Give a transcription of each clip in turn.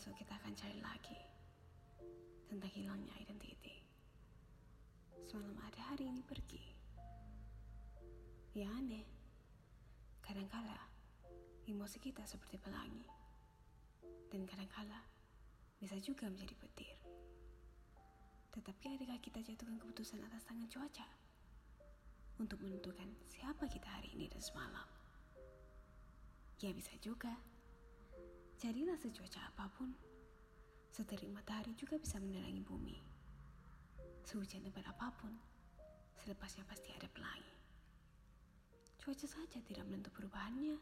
besok kita akan cari lagi tentang hilangnya identiti. Semalam ada hari ini pergi. Ya aneh, kadangkala emosi kita seperti pelangi, dan kadangkala bisa juga menjadi petir. Tetapi adakah kita jatuhkan keputusan atas tangan cuaca untuk menentukan siapa kita hari ini dan semalam? Ya bisa juga. Jadilah secuaca apa pun, seterik matahari juga bisa menerangi bumi. Sehujan lebat apa pun, selepasnya pasti ada pelangi. Cuaca saja tidak menentu perubahannya.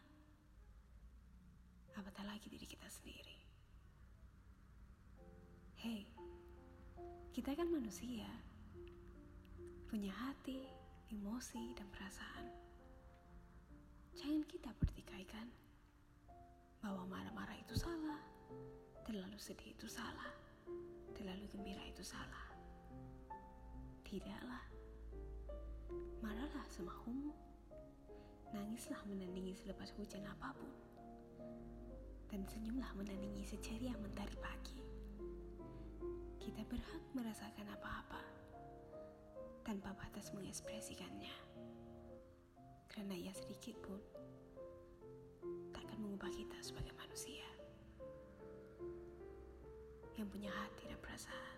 Apatah lagi diri kita sendiri. Hei, kita kan manusia, punya hati, emosi, dan perasaan. Jangan kita pertikaikan terlalu sedih itu salah, terlalu gembira itu salah. Tidaklah. Marahlah semahumu. Nangislah menandingi selepas hujan apa pun. Dan senyumlah menandingi seceria mentari pagi. Kita berhak merasakan apa-apa tanpa batas mengekspresikannya. Karena ia sedikit pun yang punya hati dan perasaan.